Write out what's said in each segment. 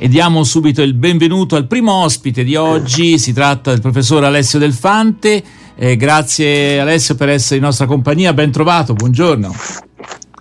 e diamo subito il benvenuto al primo ospite di oggi, si tratta del professor Alessio Delfante. Eh, grazie Alessio per essere in nostra compagnia, ben trovato, buongiorno.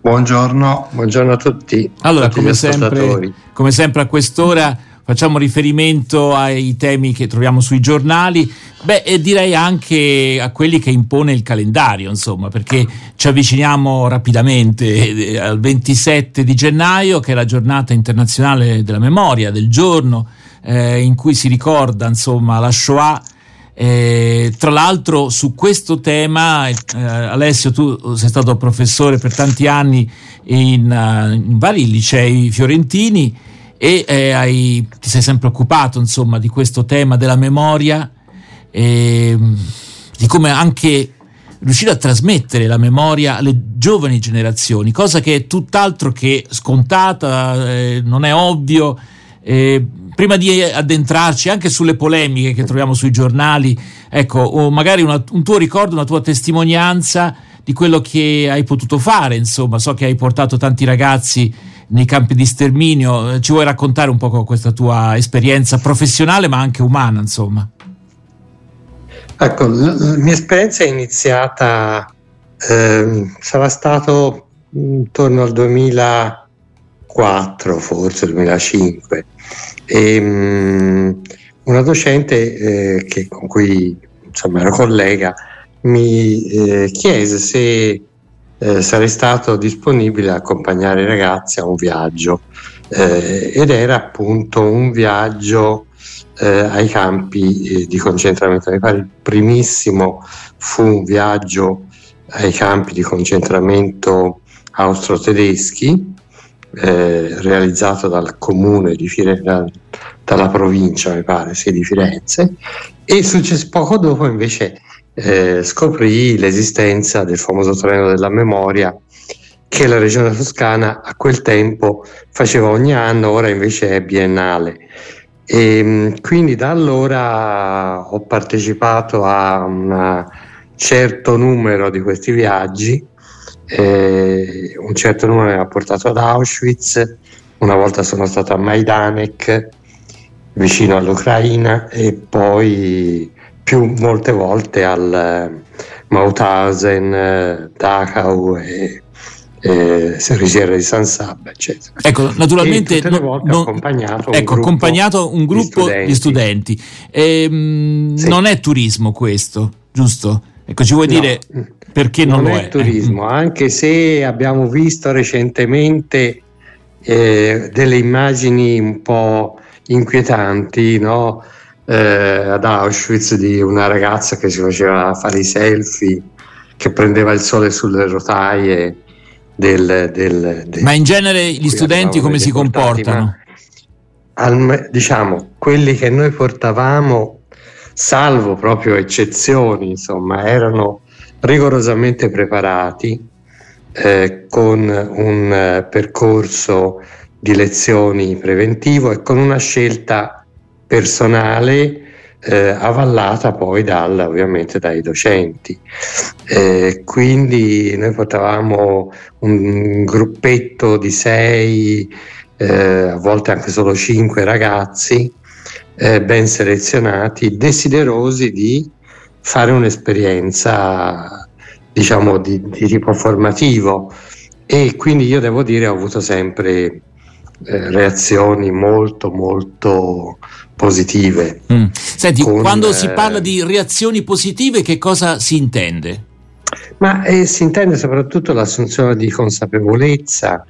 Buongiorno, buongiorno a tutti. Allora, come sempre, come sempre a quest'ora facciamo riferimento ai temi che troviamo sui giornali, beh, e direi anche a quelli che impone il calendario, insomma, perché ci avviciniamo rapidamente eh, al 27 di gennaio, che è la giornata internazionale della memoria, del giorno eh, in cui si ricorda, insomma, la Shoah. Eh, tra l'altro su questo tema, eh, Alessio, tu sei stato professore per tanti anni in, uh, in vari licei fiorentini e eh, hai, ti sei sempre occupato insomma di questo tema della memoria e di come anche riuscire a trasmettere la memoria alle giovani generazioni, cosa che è tutt'altro che scontata, eh, non è ovvio. Eh, prima di addentrarci anche sulle polemiche che troviamo sui giornali, ecco, o magari una, un tuo ricordo, una tua testimonianza di quello che hai potuto fare, insomma, so che hai portato tanti ragazzi nei campi di sterminio. Ci vuoi raccontare un po' questa tua esperienza professionale ma anche umana, insomma? Ecco, la mia esperienza è iniziata, eh, sarà stato intorno al 2004, forse 2005. E, um, una docente eh, che, con cui insomma, ero collega mi eh, chiese se eh, sarei stato disponibile a accompagnare i ragazzi a un viaggio eh, ed era appunto un viaggio eh, ai campi eh, di concentramento. Mi pare il primissimo fu un viaggio ai campi di concentramento austro-tedeschi eh, realizzato dal comune di Firenze, dalla provincia, mi pare, sì, di Firenze, e success- poco dopo invece eh, scoprì l'esistenza del famoso treno della memoria che la regione toscana a quel tempo faceva ogni anno, ora invece è biennale. E, ehm, quindi da allora ho partecipato a un certo numero di questi viaggi, eh, un certo numero mi ha portato ad Auschwitz, una volta sono stato a Majdanek, vicino all'Ucraina, e poi più molte volte al eh, Mauthausen, eh, Dachau e, e Risiera di San Sabba, eccetera. Ecco, naturalmente no, no, accompagnato, ecco, un accompagnato un gruppo di studenti. Di studenti. Ehm, sì. Non è turismo questo, giusto? Ecco, ci vuoi no, dire perché non, non lo è? è turismo, anche se abbiamo visto recentemente eh, delle immagini un po' inquietanti, no? Eh, ad Auschwitz di una ragazza che si faceva fare i selfie, che prendeva il sole sulle rotaie del... del, del ma in genere gli studenti come si comportano? Al, diciamo, quelli che noi portavamo, salvo proprio eccezioni, insomma, erano rigorosamente preparati eh, con un eh, percorso di lezioni preventivo e con una scelta personale eh, avallata poi dal, ovviamente dai docenti. Eh, quindi noi portavamo un gruppetto di sei, eh, a volte anche solo cinque ragazzi eh, ben selezionati, desiderosi di fare un'esperienza diciamo di, di tipo formativo e quindi io devo dire ho avuto sempre eh, reazioni molto molto positive. Mm. Senti, con, quando si parla di reazioni positive, che cosa si intende? Ma eh, si intende soprattutto l'assunzione di consapevolezza,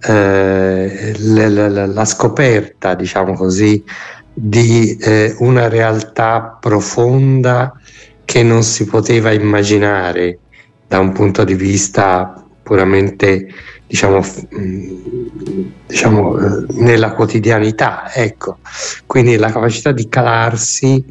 eh, la, la, la, scoperta, diciamo così, di eh, una realtà profonda che non si poteva immaginare da un punto di vista puramente diciamo, diciamo eh, nella quotidianità, ecco. Quindi la capacità di calarsi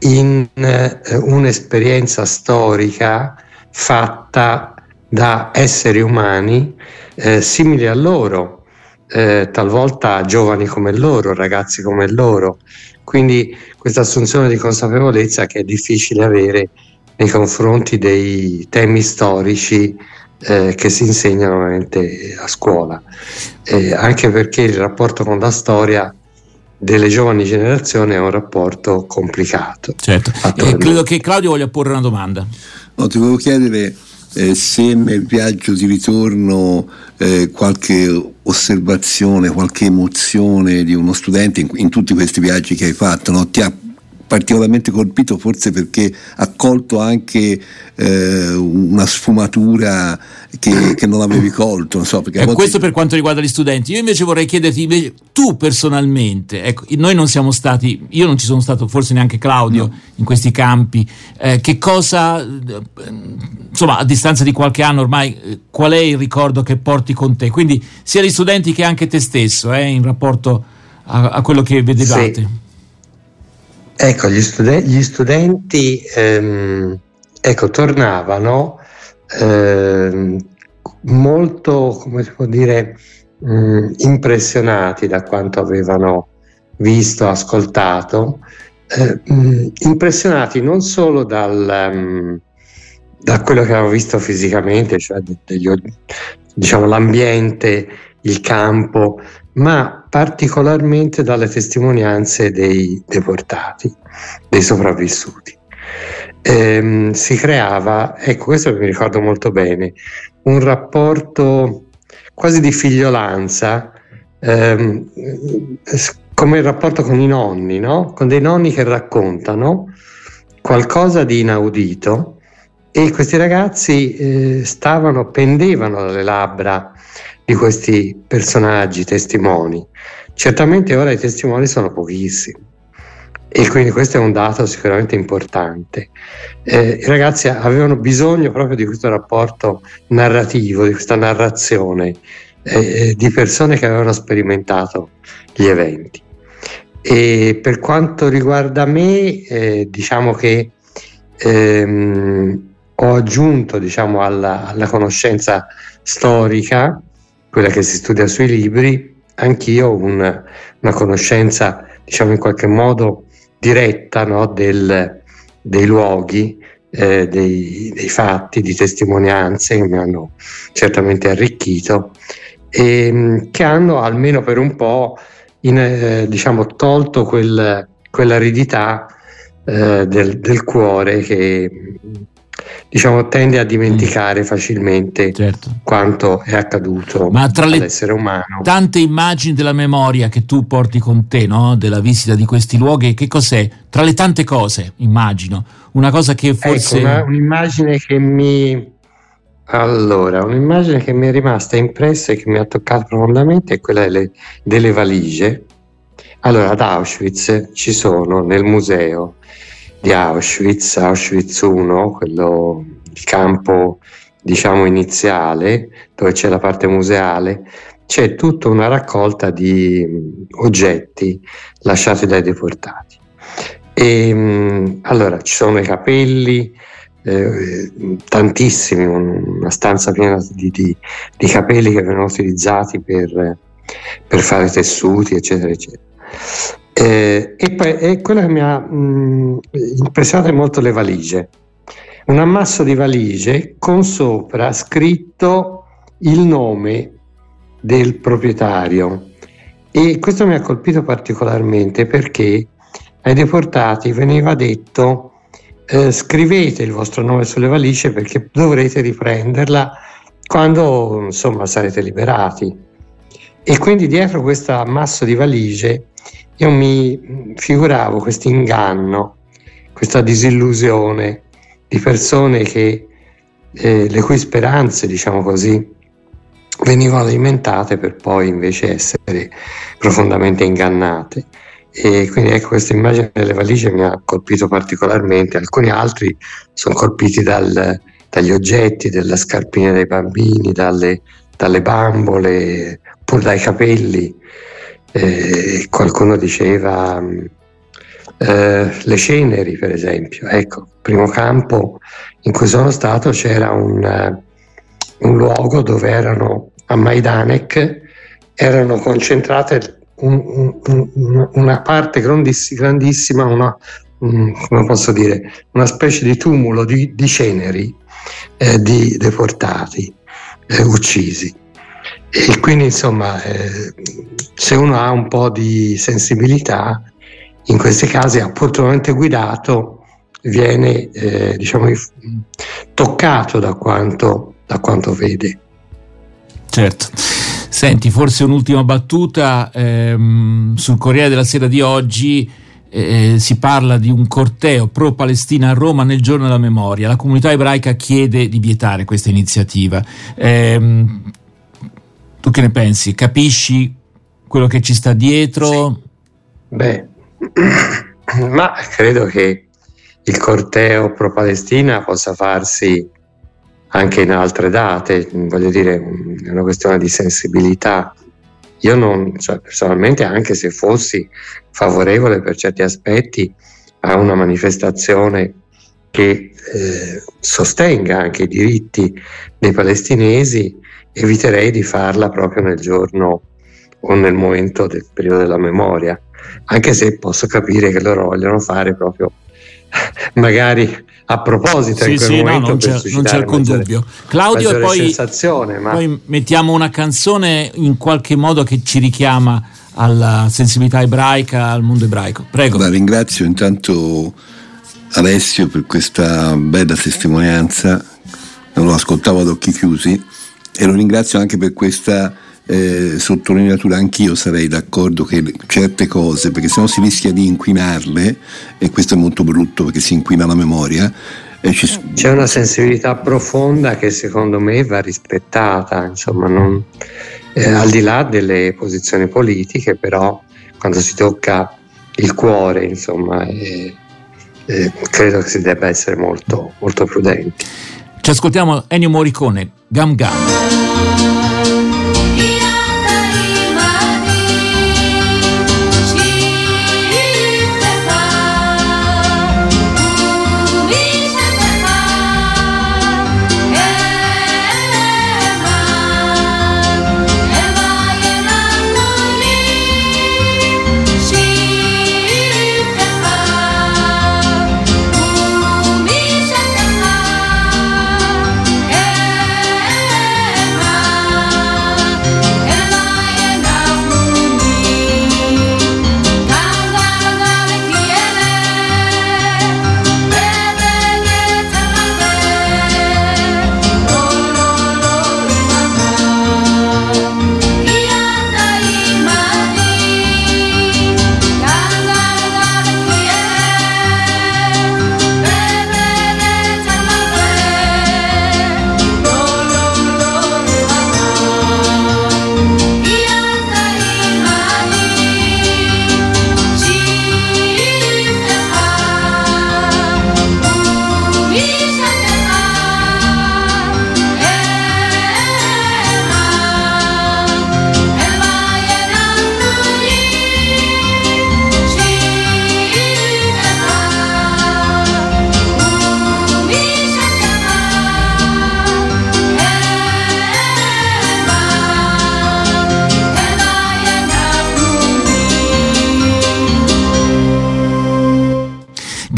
in eh, un'esperienza storica fatta da esseri umani eh, simili a loro, eh, talvolta giovani come loro, ragazzi come loro. Quindi questa assunzione di consapevolezza che è difficile avere nei confronti dei temi storici eh, che si insegnano ovviamente a scuola, eh, anche perché il rapporto con la storia delle giovani generazioni è un rapporto complicato. Certo, e credo che Claudio voglia porre una domanda. No, ti volevo chiedere eh, se nel viaggio di ritorno eh, qualche osservazione, qualche emozione di uno studente in, in tutti questi viaggi che hai fatto no? ti ha particolarmente colpito forse perché ha colto anche eh, una sfumatura che, che, non avevi colto. Non so, eh, Questo per quanto riguarda gli studenti. Io invece vorrei chiederti, tu personalmente, ecco, noi non siamo stati, io non ci sono stato, forse neanche Claudio, no. in questi campi, eh, che cosa, insomma, a distanza di qualche anno ormai, eh, qual è il ricordo che porti con te? Quindi sia gli studenti che anche te stesso, eh, in rapporto a, a quello che vedevate. Sì. Ecco, gli, studen- gli studenti ehm, ecco, tornavano ehm, molto, come si può dire, mh, mm, impressionati da quanto avevano visto, ascoltato, eh, mh, mm, impressionati non solo dal, um, da quello che avevano visto fisicamente, cioè degli, diciamo, l'ambiente, il campo, ma particolarmente dalle testimonianze dei deportati, dei sopravvissuti. Ehm, si creava, ecco questo mi ricordo molto bene, un rapporto quasi di figliolanza, ehm, come il rapporto con i nonni, no? con dei nonni che raccontano qualcosa di inaudito e questi ragazzi eh, stavano, pendevano dalle labbra di questi personaggi, testimoni. Certamente ora i testimoni sono pochissimi e quindi questo è un dato sicuramente importante. Eh, I ragazzi avevano bisogno proprio di questo rapporto narrativo, di questa narrazione eh, eh di persone che avevano sperimentato gli eventi. E per quanto riguarda me, eh, diciamo che ehm, ho aggiunto diciamo, alla, alla conoscenza storica quella che si studia sui libri, anch'io ho una, una conoscenza, diciamo in qualche modo, diretta no, del, dei luoghi, eh, dei, dei, fatti, di testimonianze che mi hanno certamente arricchito e mm, che hanno almeno per un po' in, eh, diciamo, tolto quel, quell'aridità eh, del, del, cuore che diciamo, tende a dimenticare mm. facilmente certo. quanto è accaduto Ma tra umano. Tante immagini della memoria che tu porti con te, no? della visita di questi luoghi, che cos'è? Tra le tante cose, immagino, una cosa che forse... Ecco, una, un'immagine che mi... Allora, un'immagine che mi è rimasta impressa e che mi ha toccato profondamente è quella delle, delle valigie. Allora, ad Auschwitz ci sono nel museo di Auschwitz, Auschwitz 1, quello, il campo diciamo iniziale, dove c'è la parte museale, c'è tutta una raccolta di oggetti lasciati dai deportati. E, allora ci sono i capelli, eh, tantissimi, una stanza piena di, di, di, capelli che vengono utilizzati per, per fare tessuti, eccetera, eccetera. Eh, e poi e quello che mi ha mh, impressionato è molto le valigie. Un ammasso di valigie con sopra scritto il nome del proprietario. E questo mi ha colpito particolarmente perché ai deportati veniva detto eh, scrivete il vostro nome sulle valigie perché dovrete riprenderla quando insomma sarete liberati. E quindi dietro questo ammasso di valigie io mi figuravo questo inganno, questa disillusione di persone che, eh, le cui speranze, diciamo così, venivano alimentate per poi invece essere profondamente ingannate. E quindi ecco questa immagine delle valigie mi ha colpito particolarmente, alcuni altri sono colpiti dal, dagli oggetti, dalla scarpina dei bambini, dalle, dalle bambole, oppure dai capelli eh, qualcuno diceva eh, le ceneri per esempio. Ecco primo campo in cui sono stato c'era un, uh, un luogo dove erano a Majdanek erano concentrate un, un, una parte grandissima una, come posso dire una specie di tumulo di, di ceneri eh, di deportati eh, uccisi E quindi insomma, eh, se uno ha un po' di sensibilità, in questi casi opportunamente guidato, viene eh, diciamo, toccato da quanto, da quanto vede. Certo. Senti, forse un'ultima battuta ehm, sul Corriere della Sera di oggi. Eh, si parla di un corteo pro-Palestina a Roma nel giorno della memoria. La comunità ebraica chiede di vietare questa iniziativa. Eh, tu che ne pensi? Capisci quello che ci sta dietro? Sì. Beh, ma credo che il corteo pro-Palestina possa farsi anche in altre date, voglio dire, è una questione di sensibilità. Io non, cioè, personalmente, anche se fossi favorevole per certi aspetti a una manifestazione che eh, sostenga anche i diritti dei palestinesi, eviterei di farla proprio nel giorno o nel momento del periodo della memoria, anche se posso capire che loro vogliono fare proprio magari a proposito sì, sì, no, non, c'è, non c'è alcun maggiore, dubbio. Claudio e poi, ma... poi mettiamo una canzone in qualche modo che ci richiama alla sensibilità ebraica al mondo ebraico. Prego. La ringrazio intanto Alessio per questa bella testimonianza. Non lo ascoltavo ad occhi chiusi e lo ringrazio anche per questa eh, sottolineatura anch'io sarei d'accordo che certe cose, perché sennò si rischia di inquinarle, e questo è molto brutto perché si inquina la memoria. Ci... C'è una sensibilità profonda che secondo me va rispettata, insomma, non, eh, al di là delle posizioni politiche, però quando si tocca il cuore, insomma, eh, eh, credo che si debba essere molto, molto prudenti. Ci ascoltiamo Ennio Morricone, Gam Gam.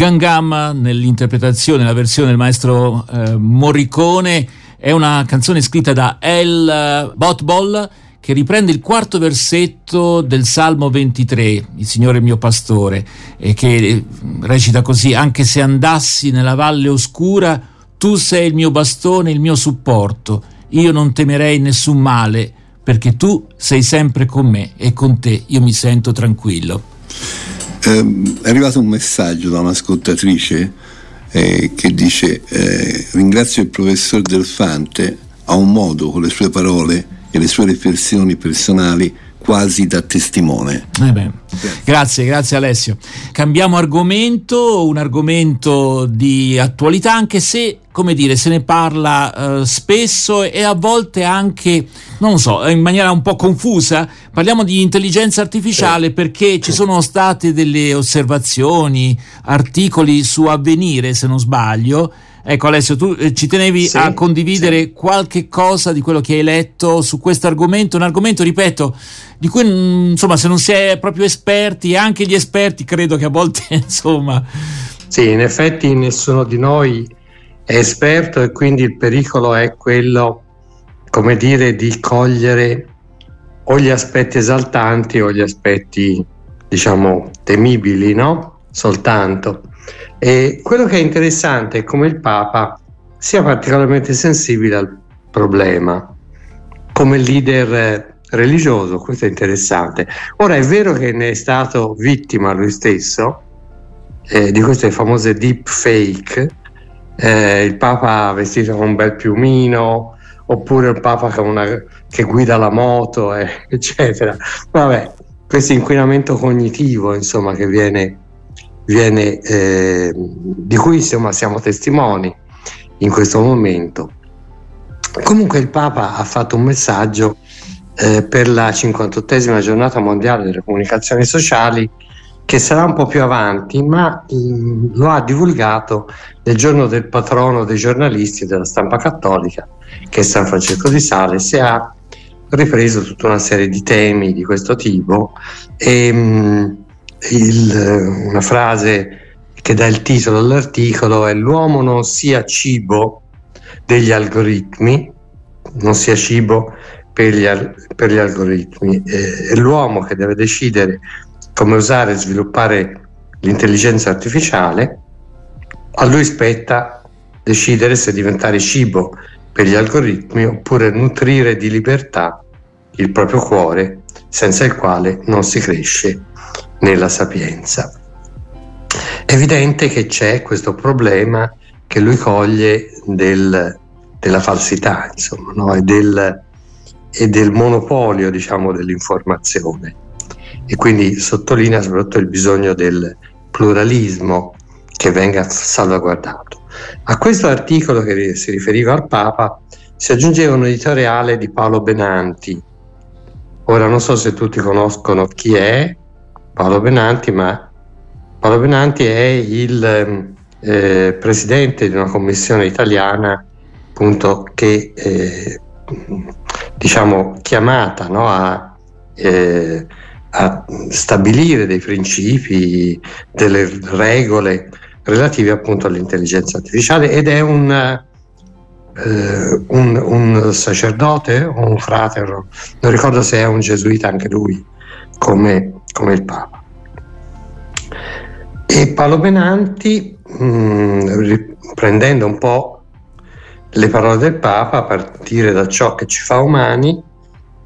Gangam nell'interpretazione, la versione del maestro eh, Morricone è una canzone scritta da El Botbol che riprende il quarto versetto del Salmo 23, il Signore mio pastore, e che eh, recita così, anche se andassi nella valle oscura, tu sei il mio bastone, il mio supporto, io non temerei nessun male, perché tu sei sempre con me e con te io mi sento tranquillo. Eh, è arrivato un messaggio da un'ascoltatrice eh, che dice eh, ringrazio il professor Delfante, ha un modo con le sue parole e le sue riflessioni personali quasi da testimone. Eh grazie, grazie Alessio. Cambiamo argomento, un argomento di attualità, anche se, come dire, se ne parla uh, spesso e a volte anche, non lo so, in maniera un po' confusa. Parliamo di intelligenza artificiale sì. perché ci sono state delle osservazioni, articoli su avvenire, se non sbaglio Ecco Alessio, tu eh, ci tenevi sì, a condividere sì. qualche cosa di quello che hai letto su questo argomento, un argomento, ripeto, di cui mm, insomma se non si è proprio esperti, anche gli esperti credo che a volte insomma... Sì, in effetti nessuno di noi è esperto e quindi il pericolo è quello come dire, di cogliere o gli aspetti esaltanti o gli aspetti, diciamo, temibili, no? Soltanto. E quello che è interessante è come il Papa sia particolarmente sensibile al problema, come leader religioso, questo è interessante. Ora è vero che ne è stato vittima lui stesso eh, di queste famose deep fake, eh, il Papa vestito con un bel piumino, oppure il Papa che, una, che guida la moto, eh, eccetera. Vabbè, questo inquinamento cognitivo, insomma, che viene, viene eh, di cui insomma, siamo testimoni in questo momento. Comunque il Papa ha fatto un messaggio eh, per la 58esima giornata mondiale delle comunicazioni sociali che sarà un po' più avanti, ma mh, lo ha divulgato nel giorno del patrono dei giornalisti della stampa cattolica, che è San Francesco di Sales, e ha ripreso tutta una serie di temi di questo tipo. E, mh, il, una frase che dà il titolo all'articolo è l'uomo non sia cibo degli algoritmi, non sia cibo per gli, per gli algoritmi, è l'uomo che deve decidere come usare e sviluppare l'intelligenza artificiale, a lui spetta decidere se diventare cibo per gli algoritmi oppure nutrire di libertà il proprio cuore, senza il quale non si cresce nella sapienza. È evidente che c'è questo problema che lui coglie del, della falsità, insomma, no? e, del, e del monopolio diciamo, dell'informazione e quindi sottolinea soprattutto il bisogno del pluralismo che venga salvaguardato. A questo articolo che si riferiva al Papa si aggiungeva un editoriale di Paolo Benanti. Ora non so se tutti conoscono chi è Paolo Benanti, ma Paolo Benanti è il eh, presidente di una commissione italiana appunto che eh, diciamo chiamata no, a eh, a stabilire dei principi, delle regole relative appunto all'intelligenza artificiale ed è un, eh, un, un sacerdote o un frate, non ricordo se è un gesuita anche lui, come, come il Papa. E Paolo Benanti, mh, mm, riprendendo un po' le parole del Papa, a partire da ciò che ci fa umani,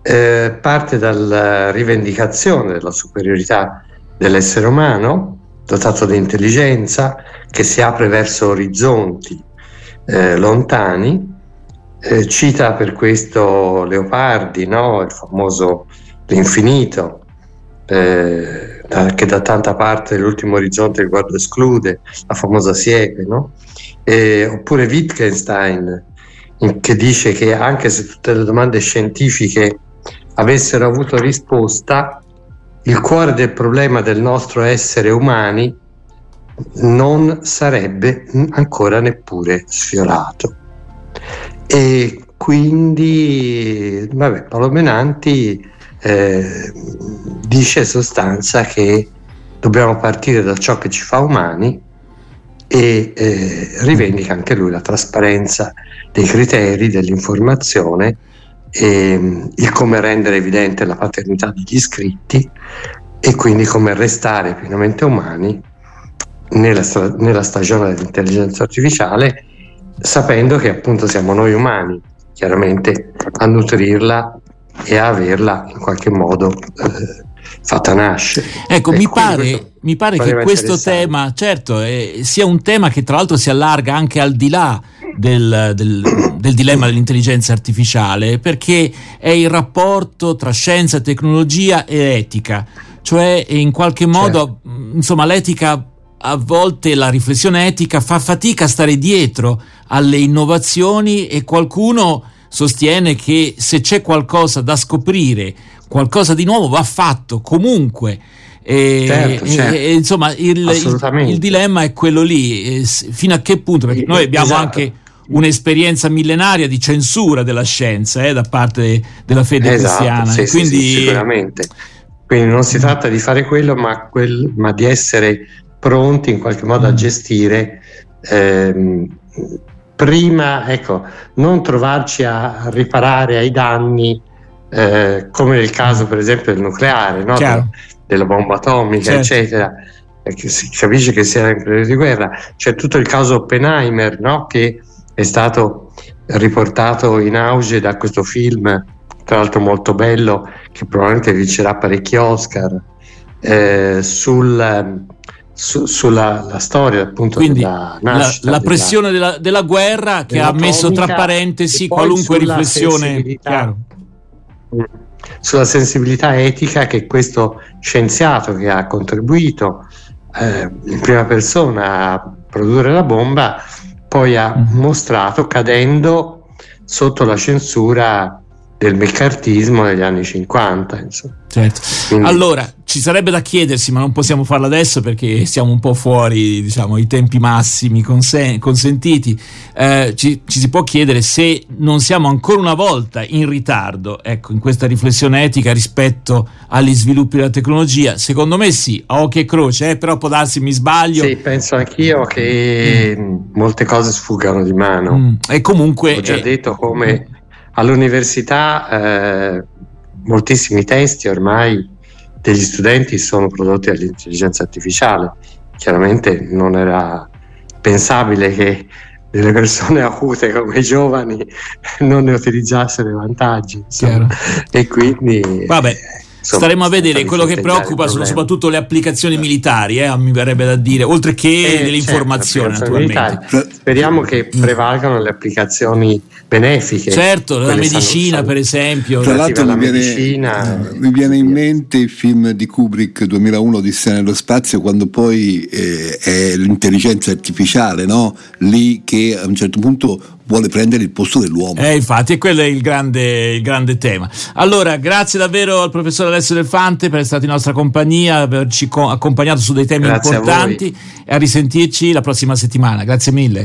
eh, parte dalla rivendicazione della superiorità dell'essere umano, dotato di intelligenza, che si apre verso orizzonti eh, lontani. Eh, cita per questo Leopardi, no? il famoso L'infinito, eh, che da tanta parte l'ultimo orizzonte il guardo esclude, la famosa siepe, no? oppure Wittgenstein, che dice che anche se tutte le domande scientifiche avessero avuto risposta, il cuore del problema del nostro essere umani non sarebbe ancora neppure sfiorato. E quindi, vabbè, Paolo Menanti eh, dice in sostanza che dobbiamo partire da ciò che ci fa umani e eh, rivendica anche lui la trasparenza dei criteri dell'informazione e il come rendere evidente la paternità degli iscritti e quindi come restare pienamente umani nella, nella stagione dell'intelligenza artificiale sapendo che appunto siamo noi umani chiaramente a nutrirla e a averla in qualche modo eh, fatta nascere. Ecco, mi pare, mi pare, che questo tema, certo, eh, sia un tema che tra l'altro si allarga anche al di là del, del, del, dilemma dell'intelligenza artificiale, perché è il rapporto tra scienza, tecnologia e etica, cioè in qualche modo, certo. insomma, l'etica a volte la riflessione etica fa fatica a stare dietro alle innovazioni e qualcuno sostiene che se c'è qualcosa da scoprire, qualcosa di nuovo va fatto comunque. E, certo, certo. E, insomma, il, il, il, dilemma è quello lì, fino a che punto? Perché noi abbiamo esatto. anche un'esperienza millenaria di censura della scienza eh, da parte della fede esatto, cristiana. Sì, Quindi... Sì, sicuramente. Quindi non si tratta di fare quello, ma, quel, ma di essere pronti in qualche modo a mm. gestire ehm, prima, ecco, non trovarci a riparare ai danni eh, come nel caso per esempio del nucleare, no? della, della bomba atomica, certo. eccetera, che si capisce che sia in periodo di guerra. C'è tutto il caso Oppenheimer, no? che è stato riportato in auge da questo film, tra l'altro molto bello, che probabilmente vincerà parecchi Oscar, eh, sul, su, sulla storia appunto Quindi della nascita, la, la pressione della, della, della guerra che ha messo tra parentesi qualunque riflessione. Sulla sensibilità etica che questo scienziato che ha contribuito eh, in prima persona a produrre la bomba poi ha mm. mostrato cadendo sotto la censura del meccartismo negli anni 50. Insomma. Certo. Quindi... Allora, ci sarebbe da chiedersi, ma non possiamo farlo adesso perché siamo un po' fuori diciamo, i tempi massimi consen- consentiti. Eh, ci, ci, si può chiedere se non siamo ancora una volta in ritardo ecco, in questa riflessione etica rispetto agli sviluppi della tecnologia. Secondo me sì, a occhio e croce, eh, però può darsi mi sbaglio. Sì, penso anch'io che mm. molte cose sfuggano di mano. Mm. E comunque... Ho già eh, detto come all'università eh, moltissimi testi ormai degli studenti sono prodotti dall'intelligenza artificiale. Chiaramente non era pensabile che delle persone acute come i giovani non ne utilizzassero i vantaggi. E quindi Vabbè. Insomma, Staremo a vedere quello che preoccupa sono soprattutto le applicazioni militari, eh, mi verrebbe da dire, oltre che eh, dell'informazione certo, naturalmente. Speriamo che prevalgano le applicazioni benefiche. Certo, la medicina per esempio. Tra l'altro mi viene, medicina, mi viene, in mente il film di Kubrick 2001 di nello spazio quando poi eh, è l'intelligenza artificiale, no? lì che a un certo punto vuole prendere il posto dell'uomo. Eh, infatti, e quello è il grande, il grande tema. Allora, grazie davvero al professor Alessio Del Fante per essere stato in nostra compagnia, averci co- accompagnato su dei temi grazie importanti a e a risentirci la prossima settimana. Grazie mille.